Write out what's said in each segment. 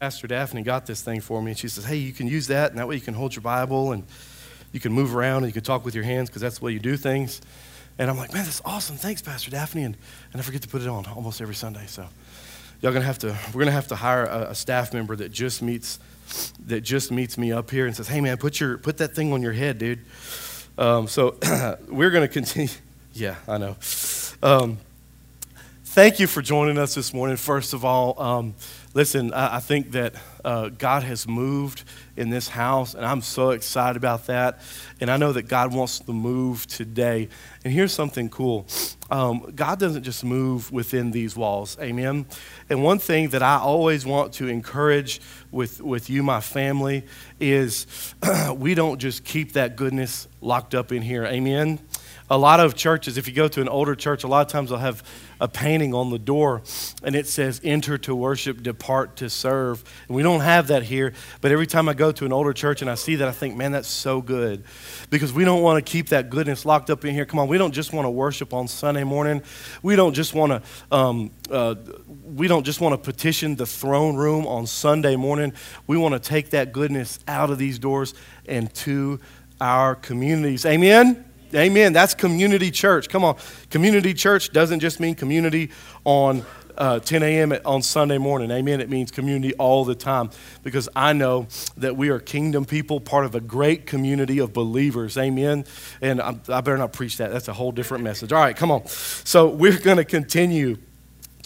Pastor Daphne got this thing for me, and she says, Hey, you can use that, and that way you can hold your Bible and you can move around and you can talk with your hands because that's the way you do things. And I'm like, Man, that's awesome. Thanks, Pastor Daphne. And, and I forget to put it on almost every Sunday. So y'all gonna have to, we're gonna have to hire a, a staff member that just meets that just meets me up here and says, Hey man, put your put that thing on your head, dude. Um, so we're gonna continue. Yeah, I know. Um, thank you for joining us this morning. First of all, um, listen, I, think that uh, God has moved in this house, and I'm so excited about that. And I know that God wants to move today. And here's something cool um, God doesn't just move within these walls, amen? And one thing that I always want to encourage with, with you, my family, is we don't just keep that goodness locked up in here, amen? A lot of churches, if you go to an older church, a lot of times they'll have a painting on the door and it says, Enter to worship, depart to serve. And we don't have that here, but every time I go to an older church and I see that, I think, Man, that's so good. Because we don't want to keep that goodness locked up in here. Come on, we don't just want to worship on Sunday morning. We don't just want to. Um, uh, we don't just want to petition the throne room on Sunday morning. We want to take that goodness out of these doors and to our communities. Amen? Amen. That's community church. Come on. Community church doesn't just mean community on uh, 10 a.m. on Sunday morning. Amen. It means community all the time because I know that we are kingdom people, part of a great community of believers. Amen. And I, I better not preach that. That's a whole different message. All right, come on. So we're going to continue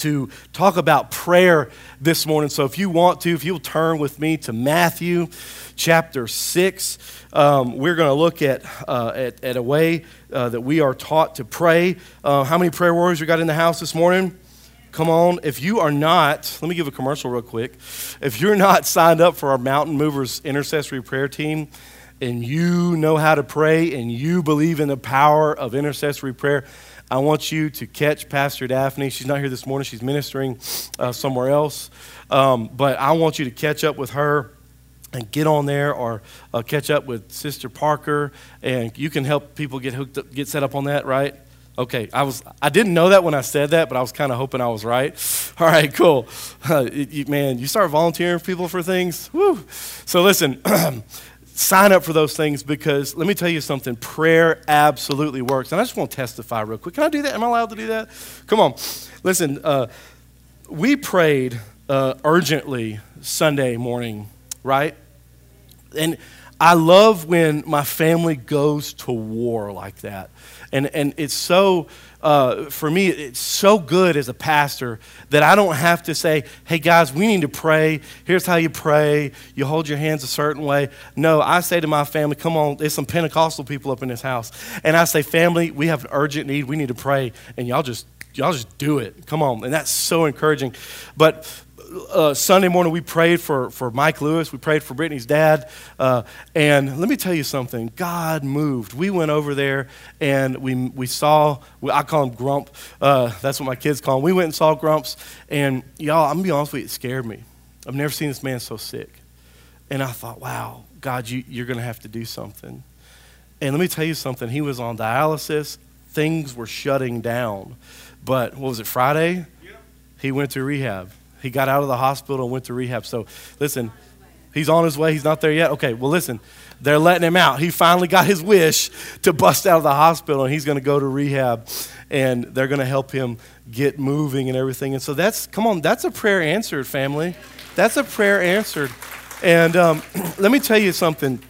to talk about prayer this morning. So if you want to, if you'll turn with me to Matthew chapter 6, um, we're going to look at, uh, at, at, a way uh, that we are taught to pray. Uh, how many prayer warriors we got in the house this morning? Come on. If you are not, let me give a commercial real quick. If you're not signed up for our Mountain Movers intercessory prayer team, and you know how to pray and you believe in the power of intercessory prayer, I want you to catch Pastor Daphne. She's not here this morning, she's ministering uh, somewhere else. Um, but I want you to catch up with her and get on there or uh, catch up with Sister Parker, and you can help people get hooked up, get set up on that, right? Okay, I was I didn't know that when I said that, but I was kind of hoping I was right. All right, cool. Uh, you, man, you start volunteering people for things. Woo. So listen, sign up for those things because let me tell you something prayer absolutely works. And I just want to testify real quick. Can I do that? Am I allowed to do that? Come on. Listen, uh, we prayed uh, urgently Sunday morning, right? And I love when my family goes to war like that. And, and it's so uh, for me, it's so good as a pastor that I don't have to say, hey guys, we need to pray. Here's how you pray. You hold your hands a certain way. No, I say to my family, come on, there's some Pentecostal people up in this house. And I say, family, we have an urgent need. We need to pray. And y'all just y'all just do it. Come on. And that's so encouraging. But uh, Sunday morning, we prayed for, for Mike Lewis. We prayed for Brittany's dad. Uh, and let me tell you something God moved. We went over there and we, we saw, I call him Grump. Uh, that's what my kids call him. We went and saw Grumps. And y'all, I'm going to be honest with you, it scared me. I've never seen this man so sick. And I thought, wow, God, you, you're going to have to do something. And let me tell you something. He was on dialysis, things were shutting down. But what was it, Friday? He went to rehab. He got out of the hospital and went to rehab. So listen, he's on his way. He's not there yet. Okay, well, listen, they're letting him out. He finally got his wish to bust out of the hospital, and he's going to go to rehab, and they're going to help him get moving and everything. And so that's, come on, that's a prayer answered, family. That's a prayer answered. And um, let me tell you something.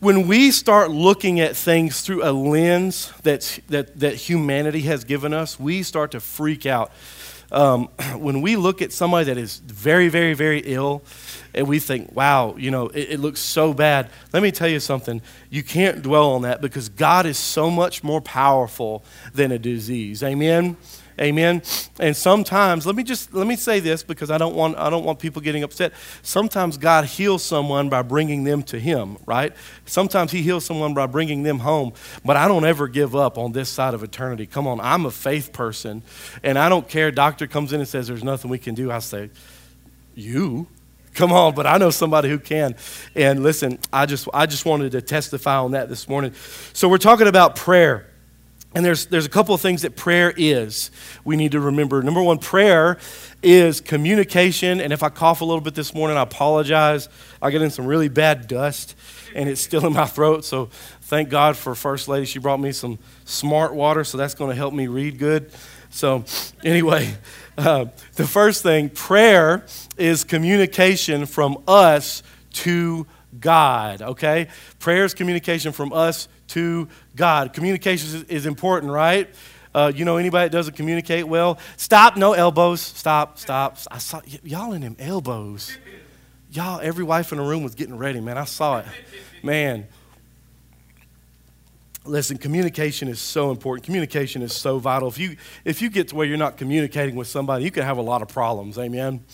When we start looking at things through a lens that's, that, that humanity has given us, we start to freak out um, when we look at somebody that is very, very, very ill, and we think, wow, you know, it, it, looks so bad. Let me tell you something. You can't dwell on that because God is so much more powerful than a disease. Amen? Amen. And sometimes, let me just let me say this because I don't want I don't want people getting upset. Sometimes God heals someone by bringing them to Him, right? Sometimes He heals someone by bringing them home. But I don't ever give up on this side of eternity. Come on, I'm a faith person, and I don't care. Doctor comes in and says there's nothing we can do. I say, you. Come on, but I know somebody who can. And listen, I just I just wanted to testify on that this morning. So we're talking about prayer. And there's, there's a couple of things that prayer is we need to remember. Number one, prayer is communication. And if I cough a little bit this morning, I apologize. I get in some really bad dust and it's still in my throat. So thank God for First Lady. She brought me some smart water, so that's going to help me read good. So, anyway, uh, the first thing prayer is communication from us to God, okay? Prayer is communication from us to God. Communication is, important, right? Uh, you know anybody that doesn't communicate well? Stop, no elbows. Stop, stop. I saw y- y'all in them elbows. Y'all, every wife in the room was getting ready, man. I saw it. Man. Listen, communication is so important. Communication is so vital. If you if you get to where you're not communicating with somebody, you can have a lot of problems. Amen.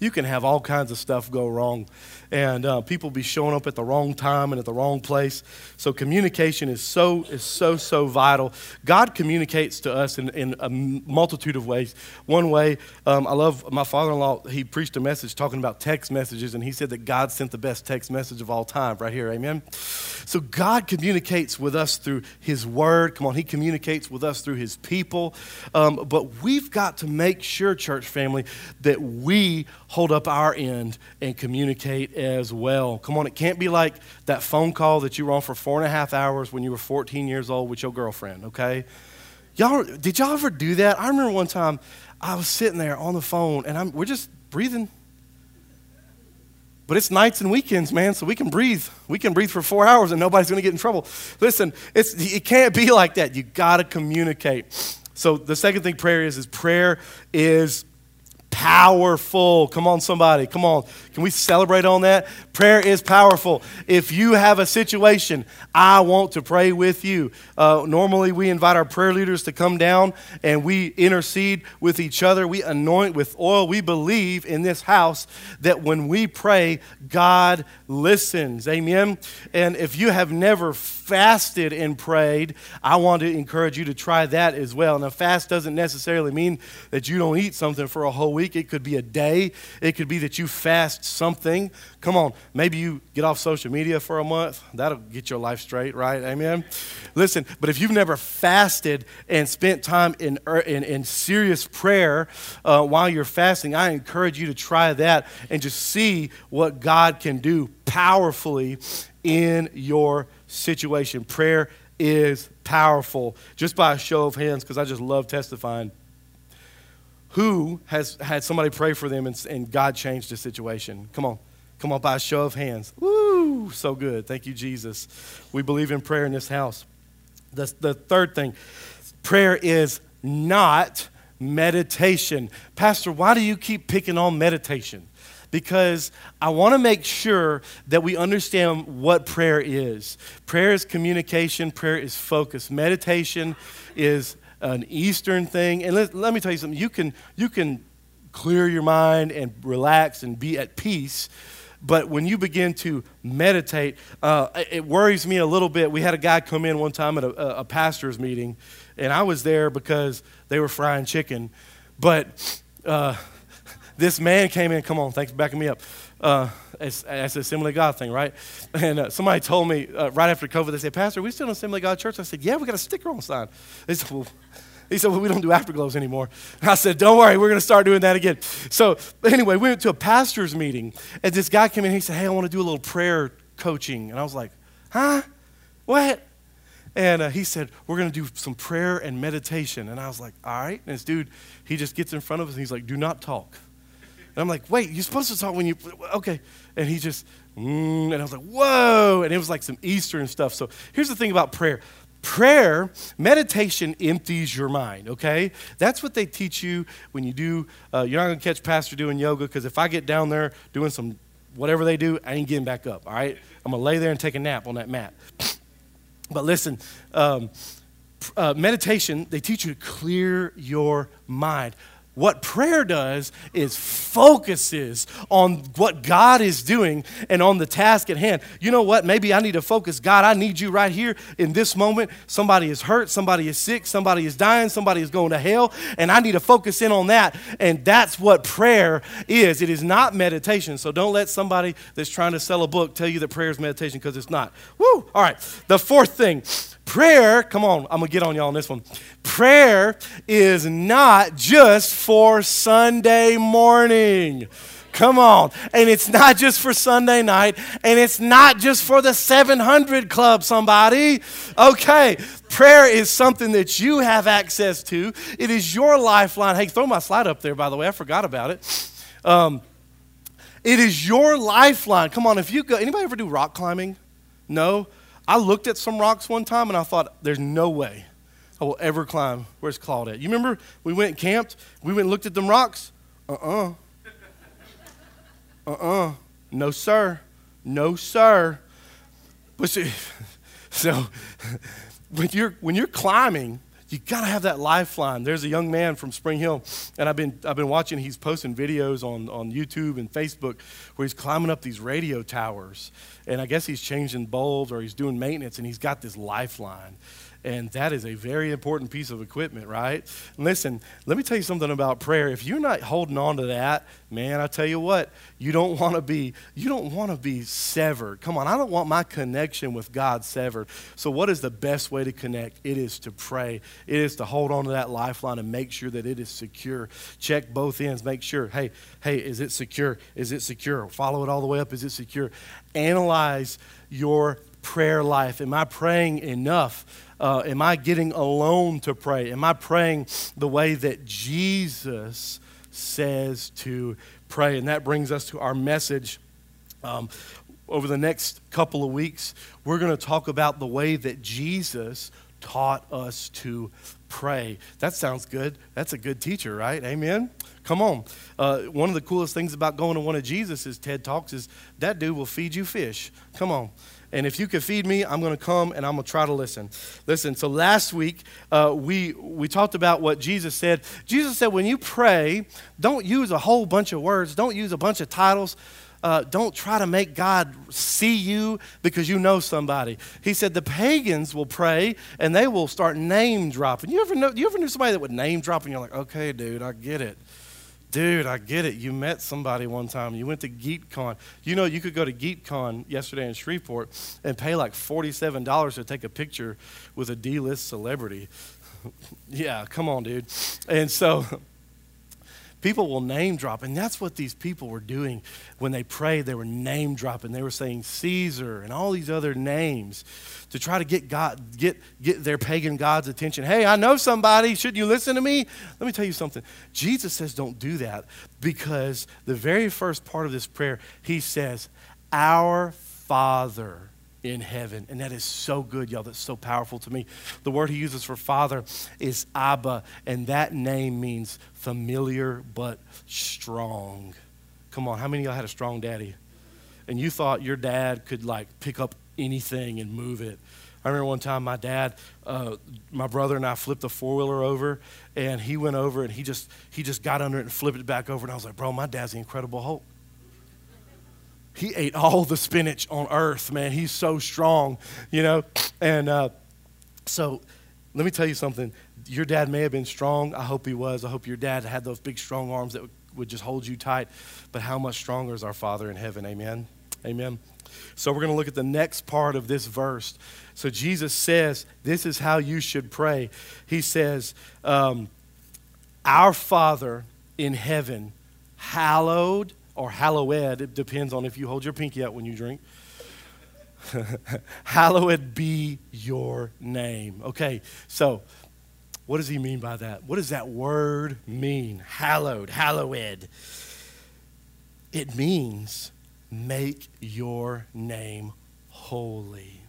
You can have all kinds of stuff go wrong and uh, people be showing up at the wrong time and at the wrong place. So communication is so is so so vital. God communicates to us in, in a multitude of ways. One way, um, I love my father-in-law. He preached a message talking about text messages, and he said that God sent the best text message of all time. Right here, Amen. So God communicates with us through His Word. Come on, He communicates with us through His people. Um, but we've got to make sure, church family, that we hold up our end and communicate as well. Come on, it can't be like that phone call that you were on for four and a half hours when you were 14 years old with your girlfriend, okay? Y'all, did y'all ever do that? I remember one time I was sitting there on the phone and I'm, we're just breathing. But it's nights and weekends, man, so we can breathe. We can breathe for four hours and nobody's going to get in trouble. Listen, it can't be like that. You got to communicate. So the second thing prayer is, is prayer is powerful. Come on, somebody. Come on. Can we celebrate on that? Prayer is powerful. If you have a situation, I want to pray with you. Uh, normally, we invite our prayer leaders to come down and we intercede with each other. We anoint with oil. We believe in this house that when we pray, God listens. Amen. And if you have never fasted and prayed, I want to encourage you to try that as well. Now, fast doesn't necessarily mean that you don't eat something for a whole week, it could be a day, it could be that you fast something. Come on, maybe you get off social media for a month. That'll get your life straight, right? Amen. Listen, but if you've never fasted and spent time in, er, in, in serious prayer uh, while you're fasting, I encourage you to try that and just see what God can do powerfully in your situation. Prayer is powerful. Just by a show of hands, because I just love testifying. Who has had somebody pray for them and, and God changed the situation? Come on. Come on, by a show of hands. Woo! So good. Thank you, Jesus. We believe in prayer in this house. The, the third thing prayer is not meditation. Pastor, why do you keep picking on meditation? because I want to make sure that we understand what prayer is. Prayer is communication, prayer is focus. Meditation is an Eastern thing. And let, let me tell you something you can, you can clear your mind and relax and be at peace. But when you begin to meditate, uh, it worries me a little bit. We had a guy come in one time at a, a pastor's meeting, and I was there because they were frying chicken. But uh, this man came in. Come on, thanks for backing me up. Uh, it's, it's Assembly of God thing, right? And uh, somebody told me uh, right after COVID, they said, Pastor, we still in Assembly of God Church? I said, Yeah, we got a sticker on the sign. They said, well, he said, Well, we don't do afterglows anymore. And I said, Don't worry, we're going to start doing that again. So, anyway, we went to a pastor's meeting, and this guy came in. He said, Hey, I want to do a little prayer coaching. And I was like, Huh? What? And uh, he said, We're going to do some prayer and meditation. And I was like, All right. And this dude, he just gets in front of us and he's like, Do not talk. And I'm like, wait, you're supposed to talk when you, okay. And he just, mm, and I was like, whoa. And it was like some Eastern stuff. So here's the thing about prayer prayer, meditation empties your mind, okay? That's what they teach you when you do, uh, you're not gonna catch Pastor doing yoga because if I get down there doing some whatever they do, I ain't getting back up, all right? I'm gonna lay there and take a nap on that mat. But listen, um, uh, meditation, they teach you to clear your mind What prayer does is focuses on what God is doing and on the task at hand. You know what? Maybe I need to focus. God, I need you right here in this moment. Somebody is hurt, somebody is sick, somebody is dying, somebody is going to hell, and I need to focus in on that. And that's what prayer is. It is not meditation. So don't let somebody that's trying to sell a book tell you that prayer is meditation because it's not. Woo! All right. The fourth thing Prayer, come on, I'm gonna get on y'all on this one. Prayer is not just for Sunday morning. Come on. And it's not just for Sunday night, and it's not just for the 700 club, somebody. Okay. Prayer is something that you have access to, it is your lifeline. Hey, throw my slide up there, by the way. I forgot about it. Um, it is your lifeline. Come on, if you go, anybody ever do rock climbing? No? I looked at some rocks one time and I thought, there's no way I will ever climb. Where's Claude at. You remember we went and camped? We went and looked at them rocks? Uh uh-uh. uh. Uh uh. No, sir. No, sir. But see, so when you're, when you're climbing, you got to have that lifeline. There's a young man from Spring Hill, and I've been, I've been watching, he's posting videos on, on YouTube and Facebook where he's climbing up these radio towers. And I guess he's changing bulbs or he's doing maintenance, and he's got this lifeline. And that is a very important piece of equipment, right? Listen, let me tell you something about prayer. If you're not holding on to that, man, I tell you what, you don't want to be you don't want to be severed. Come on, I don't want my connection with God severed. So what is the best way to connect? It is to pray. It is to hold on to that lifeline and make sure that it is secure. Check both ends, make sure, hey, hey, is it secure? Is it secure? Follow it all the way up, is it secure? Analyze your prayer life. Am I praying enough? Uh, am I getting alone to pray? Am I praying the way that Jesus says to pray? And that brings us to our message. Um, over the next couple of weeks, we're going to talk about the way that Jesus taught us to pray. That sounds good. That's a good teacher, right? Amen. Come on. Uh, one of the coolest things about going to one of Jesus' TED Talks is that dude will feed you fish. Come on. And if you can feed me, I'm going to come and I'm going to try to listen. Listen, so last week uh, we, we talked about what Jesus said. Jesus said, when you pray, don't use a whole bunch of words, don't use a bunch of titles. Uh, don't try to make God see you because you know somebody. He said the pagans will pray and they will start name dropping. You ever know? You ever knew somebody that would name drop and you're like, okay, dude, I get it. Dude, I get it. You met somebody one time. You went to GeekCon. You know, you could go to GeekCon yesterday in Shreveport and pay like $47 to take a picture with a D list celebrity. yeah, come on, dude. And so People will name drop, and that's what these people were doing when they prayed. They were name dropping. They were saying Caesar and all these other names to try to get God, get, get their pagan God's attention. Hey, I know somebody. Shouldn't you listen to me? Let me tell you something. Jesus says don't do that because the very first part of this prayer, he says, Our Father in heaven. And that is so good, y'all. That's so powerful to me. The word he uses for father is Abba, and that name means familiar but strong. Come on, how many of y'all had a strong daddy? And you thought your dad could like pick up anything and move it. I remember one time my dad, uh, my brother and I flipped a four wheeler over, and he went over and he just he just got under it and flipped it back over, and I was like, bro, my dad's the Incredible Hulk he ate all the spinach on earth, man. He's so strong, you know. And uh, so let me tell you something. Your dad may have been strong. I hope he was. I hope your dad had those big, strong arms that would, just hold you tight. But how much stronger is our Father in heaven? Amen. Amen. So we're going to look at the next part of this verse. So Jesus says, This is how you should pray. He says, um, Our Father in heaven, hallowed or hallowed, it depends on if you hold your pinky out when you drink. hallowed be your name. Okay, so what does he mean by that? What does that word mean? Hallowed, hallowed. It means make your name holy.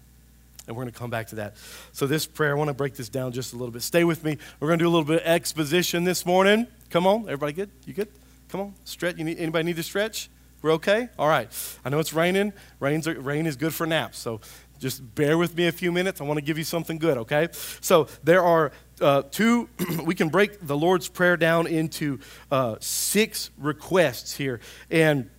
And we're going to come back to that. So, this prayer, I want to break this down just a little bit. Stay with me. We're going to do a little bit of exposition this morning. Come on, everybody good? You good? Come on, stretch. Need, anybody need to stretch? We're okay? All right. I know it's raining. Rain's, rain is good for naps. So Just bear with me a few minutes. I want to give you something good, okay? So there are uh, two, we can break the Lord's Prayer down into uh, six requests here. And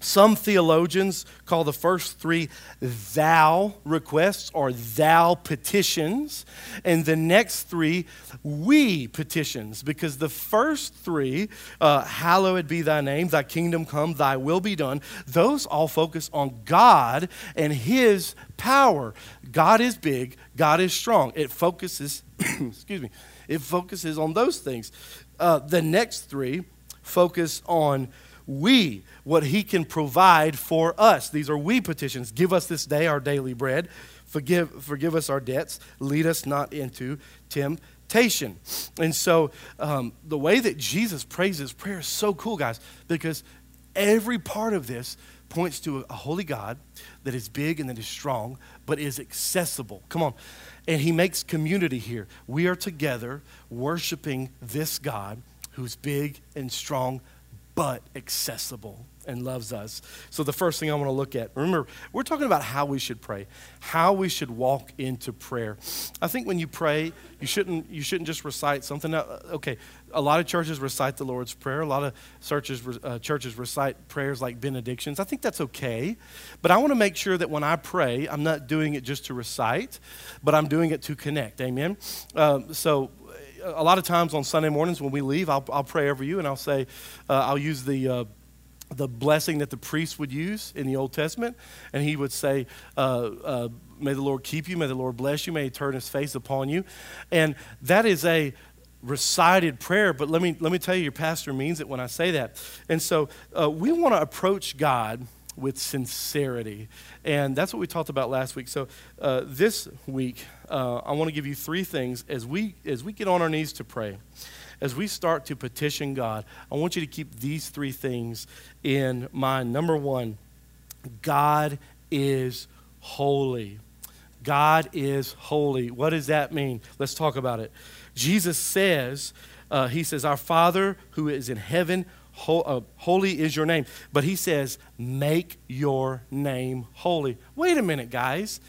some theologians call the first three thou requests or thou petitions, and the next three we petitions, because the first three, uh, hallowed be thy name, thy kingdom come, thy will be done, those all focus on God and his power. God is big, God is strong. It focuses, excuse me, it focuses on those things. Uh, the next three focus on we, what He can provide for us. These are we petitions. Give us this day our daily bread. Forgive, forgive us our debts. Lead us not into temptation. And so, um, the way that Jesus prays his prayer is so cool, guys, because every part of this points to a holy God that is big and that is strong, but is accessible. Come on. And he makes community here. We are together worshiping this God who's big and strong, but accessible and loves us. So, the first thing I want to look at, remember, we're talking about how we should pray, how we should walk into prayer. I think when you pray, you shouldn't, you shouldn't just recite something. Okay, a lot of churches recite the Lord's Prayer, a lot of churches, uh, churches recite prayers like benedictions. I think that's okay, but I want to make sure that when I pray, I'm not doing it just to recite, but I'm doing it to connect. Amen? Um, so, a lot of times on Sunday mornings when we leave, I'll, I'll pray over you and I'll say, uh, I'll use the, uh, the blessing that the priest would use in the Old Testament. And he would say, uh, uh, May the Lord keep you, may the Lord bless you, may he turn his face upon you. And that is a recited prayer, but let me, let me tell you, your pastor means it when I say that. And so uh, we want to approach God with sincerity. And that's what we talked about last week. So uh, this week, uh, I want to give you three things as we, as we get on our knees to pray. As we start to petition God, I want you to keep these three things in mind. Number one, God is holy. God is holy. What does that mean? Let's talk about it. Jesus says, uh, He says, Our Father who is in heaven, uh, holy is your name. But he says, make your name holy. Wait a minute, guys.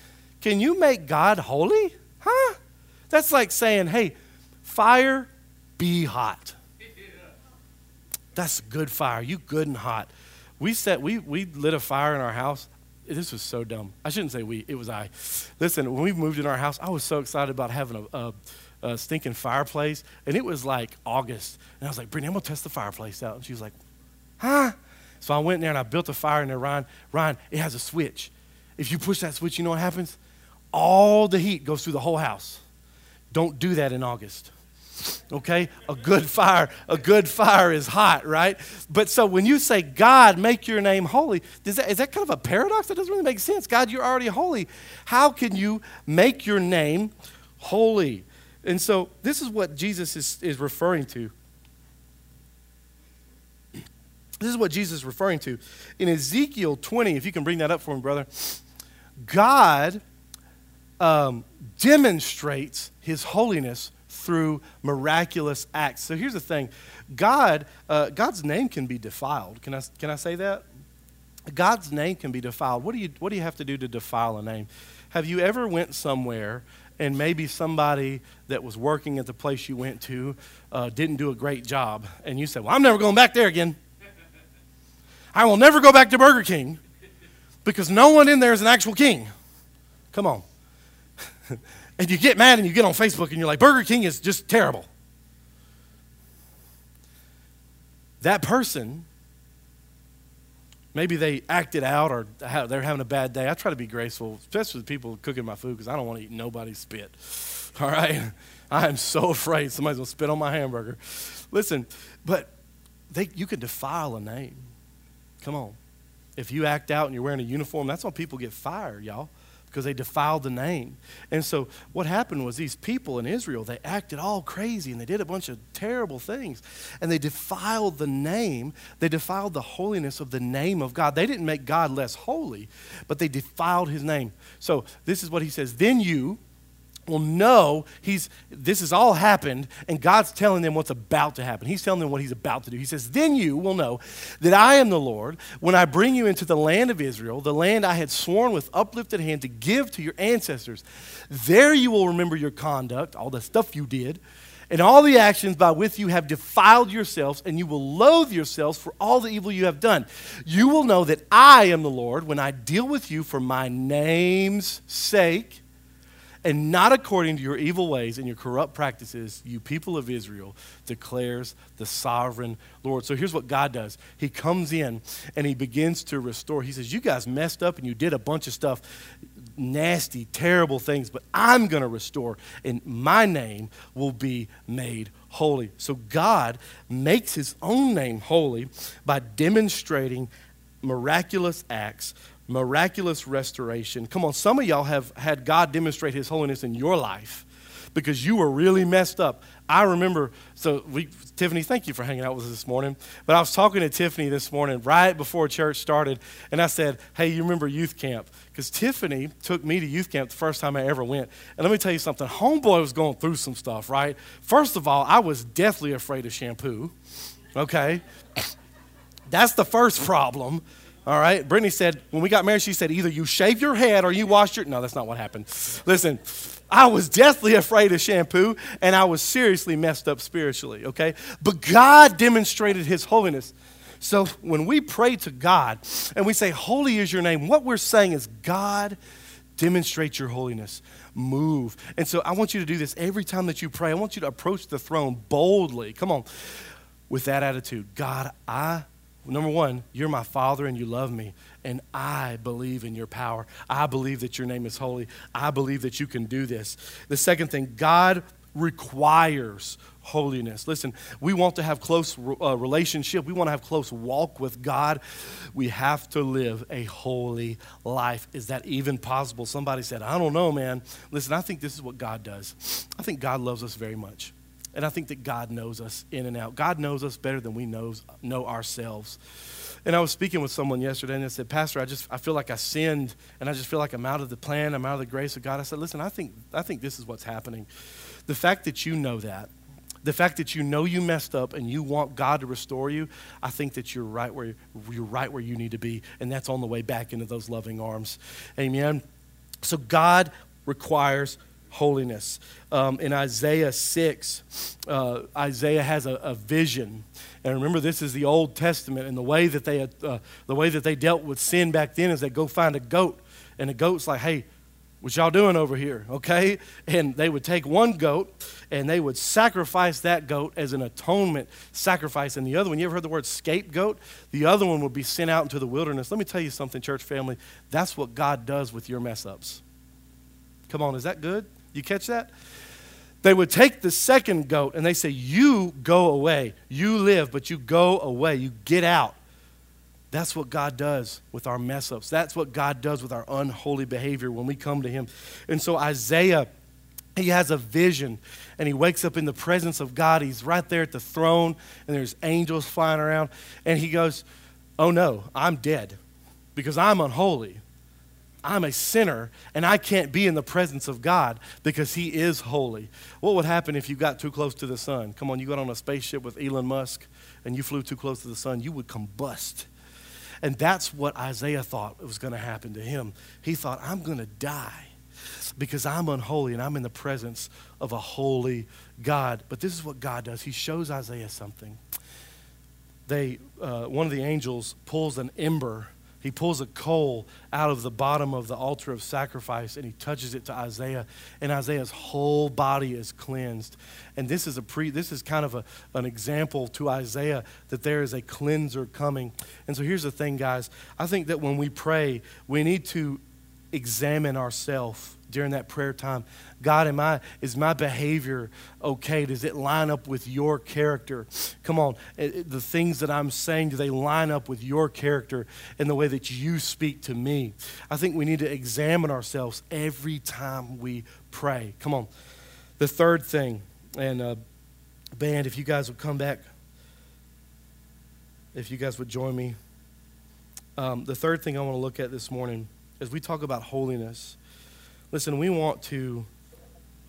Can you make God holy? Huh? That's like saying, hey, fire, be hot. That's good fire. You good and hot. We set we we lit a fire in our house. This was so dumb. I shouldn't say we. It was I. Listen, when we moved in our house, I was so excited about having a, a uh, stinking fireplace, and it was like August. And I was like, Brittany, I'm to test the fireplace out. And she was like, huh? So I went in there and I built a fire in there. Ryan, Ryan, it has a switch. If you push that switch, you know what happens? All the heat goes through the whole house. Don't do that in August. Okay? A good fire, a good fire is hot, right? But so when you say, God, make your name holy, is that, is that kind of a paradox? That doesn't really make sense. God, you're already holy. How can you make your name holy? And so this is what Jesus is, is referring to. This is what Jesus is referring to. In Ezekiel 20, if you can bring that up for me, brother, God um, demonstrates his holiness through miraculous acts. So here's the thing God, uh, God's name can be defiled. Can I, can I say that? God's name can be defiled. What do, you, what do you have to do to defile a name? Have you ever went somewhere and maybe somebody that was working at the place you went to uh, didn't do a great job, and you said, Well, I'm never going back there again. I will never go back to Burger King because no one in there is an actual king. Come on. and you get mad and you get on Facebook and you're like, Burger King is just terrible. That person Maybe they acted out or they're having a bad day. I try to be graceful, especially with people cooking my food because I don't want to eat nobody's spit. All right? I am so afraid somebody's going to spit on my hamburger. Listen, but they, you can defile a name. Come on. If you act out and you're wearing a uniform, that's why people get fired, y'all because they defiled the name. And so what happened was these people in Israel, they acted all crazy and they did a bunch of terrible things. And they defiled the name, they defiled the holiness of the name of God. They didn't make God less holy, but they defiled his name. So this is what he says Then you will know he's this has all happened and god's telling them what's about to happen. He's telling them what he's about to do. He says then you will know that i am the lord when i bring you into the land of israel the land i had sworn with uplifted hand to give to your ancestors. There you will remember your conduct all the stuff you did and all the actions by which you have defiled yourselves, and you will loathe yourselves for all the evil you have done. You will know that I am the Lord when I deal with you for my name's sake and not according to your evil ways and your corrupt practices, you people of Israel, declares the sovereign Lord. So here's what God does He comes in and He begins to restore. He says, You guys messed up and you did a bunch of stuff, nasty, terrible things, but I'm going to restore, and my name will be made holy. So God makes His own name holy by demonstrating miraculous acts miraculous restoration. Come on, some of y'all have had God demonstrate His holiness in your life because you were really messed up. I remember, so we, Tiffany, thank you for hanging out with us this morning. But I was talking to Tiffany this morning right before church started, and I said, Hey, you remember youth camp? Because Tiffany took me to youth camp the first time I ever went. And let me tell you something Homeboy was going through some stuff, right? First of all, I was deathly afraid of shampoo, okay? That's the first problem. All right. Brittany said, when we got married, she said, either you shave your head or you wash your. No, that's not what happened. Listen, I was deathly afraid of shampoo and I was seriously messed up spiritually, okay? But God demonstrated His holiness. So when we pray to God and we say, Holy is your name, what we're saying is, God, demonstrate your holiness. Move. And so I want you to do this every time that you pray. I want you to approach the throne boldly. Come on. With that attitude God, I Number one, you're my father and you love me. And I believe in your power. I believe that your name is holy. I believe that you can do this. The second thing, God requires holiness. Listen, we want to have close uh, relationship. We want to have close walk with God. We have to live a holy life. Is that even possible? Somebody said, I don't know, man. Listen, I think this is what God does. I think God loves us very much. And I think that God knows us in and out. God knows us better than we knows, know ourselves. And I was speaking with someone yesterday and I said, Pastor, I just I feel like I sinned and I just feel like I'm out of the plan, I'm out of the grace of God. I said, listen, I think I think this is what's happening. The fact that you know that, the fact that you know you messed up and you want God to restore you, I think that you're right where you're right where you need to be, and that's on the way back into those loving arms. Amen. So God requires holiness. Um, in Isaiah 6, uh, Isaiah has a, a, vision. And remember, this is the Old Testament, and the way that they, uh, the way that they dealt with sin back then is they go find a goat, and the goat's like, hey, what y'all doing over here? Okay? And they would take one goat and they would sacrifice that goat as an atonement sacrifice. And the other one, you ever heard the word scapegoat? The other one would be sent out into the wilderness. Let me tell you something, church family. That's what God does with your mess ups. Come on, is that good? You catch that? They would take the second goat and they say, You go away. You live, but you go away. You get out. That's what God does with our mess ups. That's what God does with our unholy behavior when we come to Him. And so Isaiah, he has a vision and he wakes up in the presence of God. He's right there at the throne and there's angels flying around. And he goes, Oh no, I'm dead because I'm unholy. I'm a sinner and I can't be in the presence of God because He is holy. What would happen if you got too close to the sun? Come on, you got on a spaceship with Elon Musk and you flew too close to the sun, you would combust. And that's what Isaiah thought was going to happen to him. He thought, I'm going to die because I'm unholy and I'm in the presence of a holy God. But this is what God does He shows Isaiah something. They, uh, one of the angels pulls an ember he pulls a coal out of the bottom of the altar of sacrifice and he touches it to Isaiah, and Isaiah's whole body is cleansed. And this is a pre this is kind of a, an example to Isaiah that there is a cleanser coming. And so here's the thing, guys. I think that when we pray, we need to examine ourselves during that prayer time. God, am I, is my behavior okay? Does it line up with your character? Come on, the things that I'm saying, do they line up with your character and the way that you speak to me? I think we need to examine ourselves every time we pray. Come on. The third thing, and uh, band, if you guys would come back, if you guys would join me. Um, the third thing I want to look at this morning as we talk about holiness Listen, we want to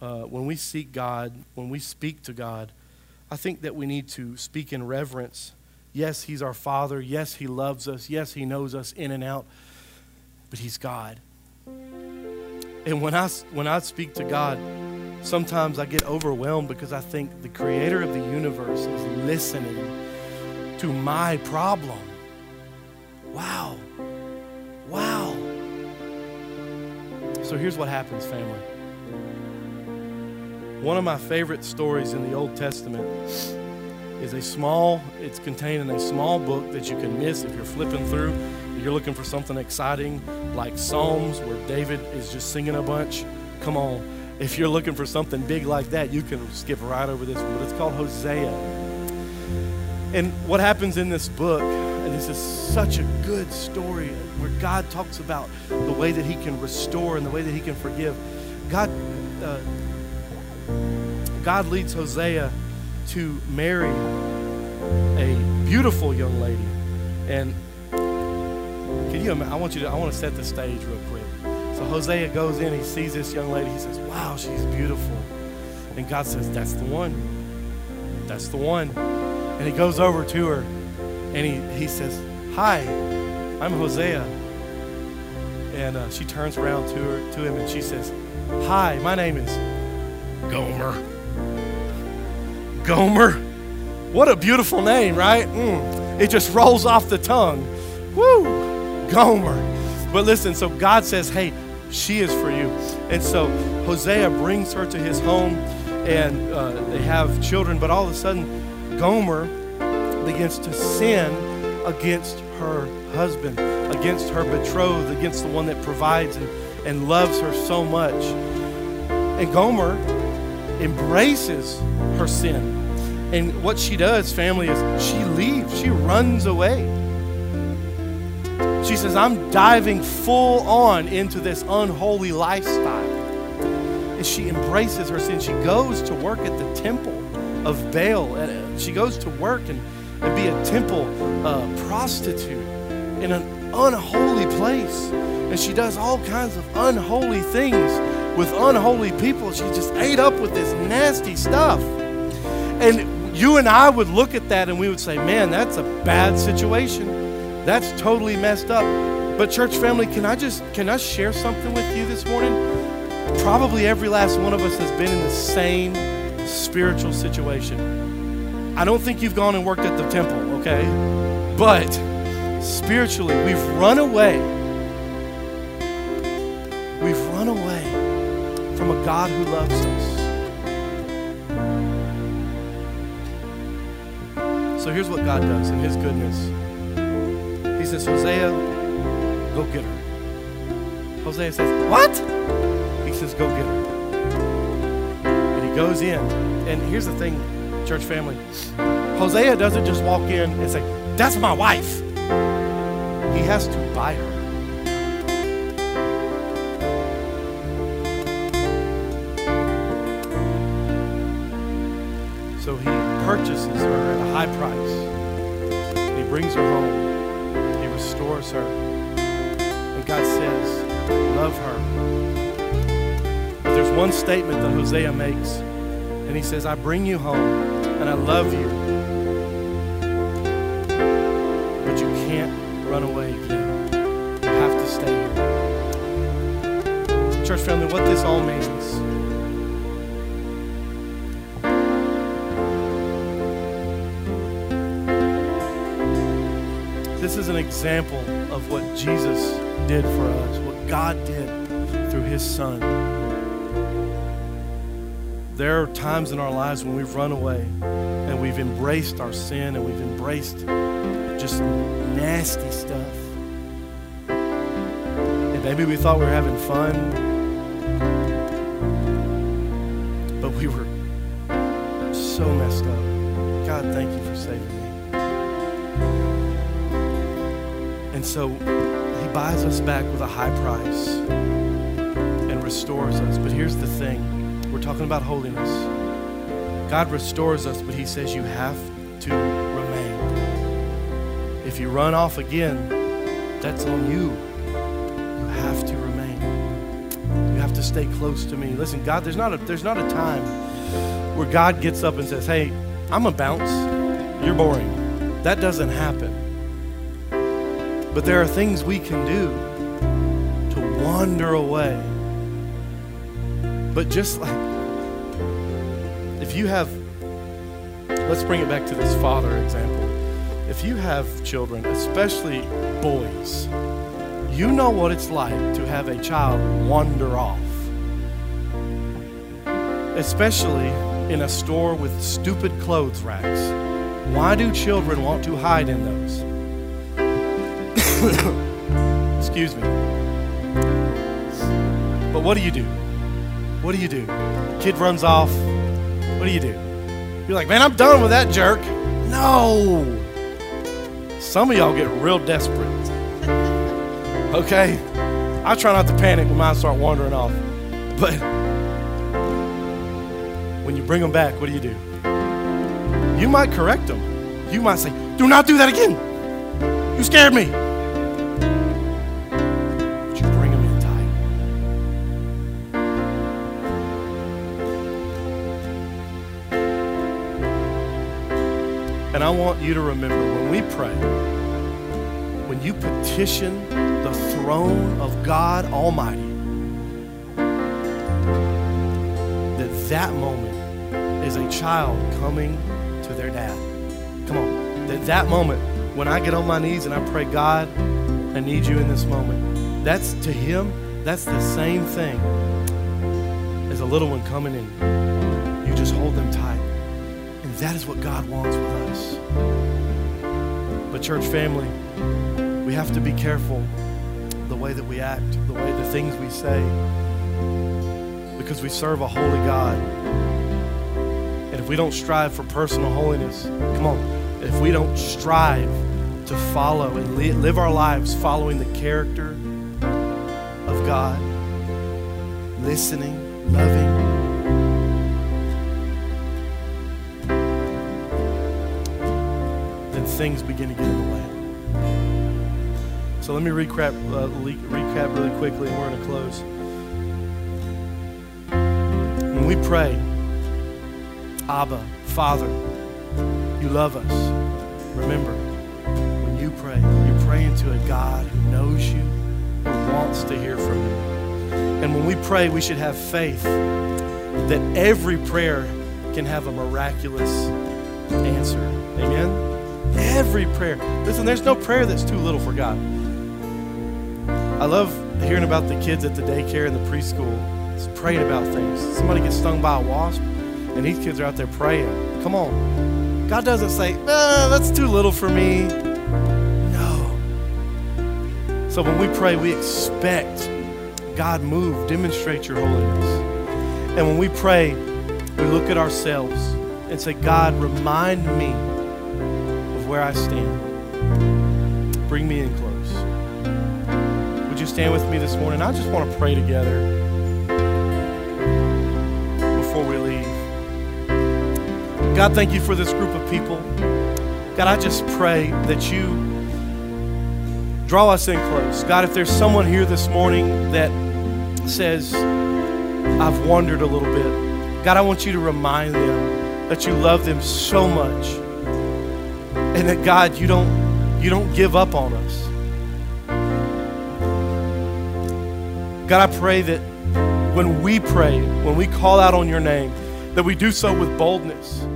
uh, when we seek God, when we speak to God, I think that we need to speak in reverence. Yes, He's our Father. Yes, He loves us. Yes, He knows us in and out. But He's God. And when I, when I speak to God, sometimes I get overwhelmed because I think the creator of the universe is listening to my problem. Wow. Wow. So here's what happens, family. One of my favorite stories in the Old Testament is a small, it's contained in a small book that you can miss if you're flipping through. You're looking for something exciting like Psalms where David is just singing a bunch. Come on. If you're looking for something big like that, you can skip right over this one. But it's called Hosea. And what happens in this book, and this is such a good story where God talks about the way that He can restore and the way that He can forgive. God, uh, God leads Hosea to marry a beautiful young lady. And can you I want you to I want to set the stage real quick. So Hosea goes in, he sees this young lady, he says, Wow, she's beautiful. And God says, That's the one. That's the one. And he goes over to her and he, he says, Hi, I'm Hosea. And uh, she turns around to her to him and she says, Hi, my name is Gomer. Gomer. What a beautiful name, right? Mm. It just rolls off the tongue. Woo! Gomer. But listen, so God says, hey, she is for you. And so Hosea brings her to his home and uh, they have children, but all of a sudden, Gomer begins to sin against her husband, against her betrothed, against the one that provides and, and loves her so much. And Gomer embraces her sin. And what she does, family, is she leaves, she runs away. She says, I'm diving full on into this unholy lifestyle. And she embraces her sin. She goes to work at the temple of Baal. And she goes to work and, and be a temple uh, prostitute in an unholy place. And she does all kinds of unholy things with unholy people. She just ate up with this nasty stuff. And you and I would look at that and we would say, man, that's a bad situation. That's totally messed up. But church family, can I just can I share something with you this morning? Probably every last one of us has been in the same spiritual situation. I don't think you've gone and worked at the temple, okay? But spiritually, we've run away. We've run away from a God who loves us. So here's what God does in His goodness He says, Hosea, go get her. Hosea says, What? He says, Go get her. Goes in. And here's the thing, church family Hosea doesn't just walk in and say, That's my wife. He has to buy her. So he purchases her at a high price. He brings her home. He restores her. And God says, Love her. One statement that Hosea makes. And he says, I bring you home and I love you. But you can't run away again. You have to stay here. Church family, what this all means this is an example of what Jesus did for us, what God did through his son. There are times in our lives when we've run away and we've embraced our sin and we've embraced just nasty stuff. And maybe we thought we were having fun, but we were so messed up. God, thank you for saving me. And so he buys us back with a high price and restores us. But here's the thing we're talking about holiness. God restores us, but he says you have to remain. If you run off again, that's on you. You have to remain. You have to stay close to me. Listen, God, there's not a, there's not a time where God gets up and says, hey, I'm a bounce. You're boring. That doesn't happen. But there are things we can do to wander away. But just like, if you have, let's bring it back to this father example. If you have children, especially boys, you know what it's like to have a child wander off. Especially in a store with stupid clothes racks. Why do children want to hide in those? Excuse me. But what do you do? What do you do? Kid runs off. What do you do? You're like, man, I'm done with that jerk. No. Some of y'all get real desperate. Okay? I try not to panic when mine start wandering off. But when you bring them back, what do you do? You might correct them. You might say, do not do that again. You scared me. And I want you to remember when we pray, when you petition the throne of God Almighty, that that moment is a child coming to their dad. Come on. That that moment, when I get on my knees and I pray, God, I need you in this moment. That's to him, that's the same thing as a little one coming in. You just hold them tight. That is what God wants with us. But, church family, we have to be careful the way that we act, the way the things we say, because we serve a holy God. And if we don't strive for personal holiness, come on, if we don't strive to follow and li- live our lives following the character of God, listening, loving, things begin to get in the way. So let me recap, uh, recap really quickly, and we're going to close. When we pray, Abba, Father, you love us. Remember, when you pray, you're praying to a God who knows you, who wants to hear from you. And when we pray, we should have faith that every prayer can have a miraculous answer. Amen? Every prayer. Listen, there's no prayer that's too little for God. I love hearing about the kids at the daycare and the preschool. It's praying about things. Somebody gets stung by a wasp, and these kids are out there praying. Come on. God doesn't say, ah, that's too little for me. No. So when we pray, we expect God move, demonstrate your holiness. And when we pray, we look at ourselves and say, God, remind me where I stand. Bring me in close. Would you stand with me this morning? I just want to pray together before we leave. God, thank you for this group of people. God, I just pray that you draw us in close. God, if there's someone here this morning that says, I've wandered a little bit, God, I want you to remind them that you love them so much and that God, you don't, you don't give up on us. God, I pray that when we pray, when we call out on your name, that we do so with boldness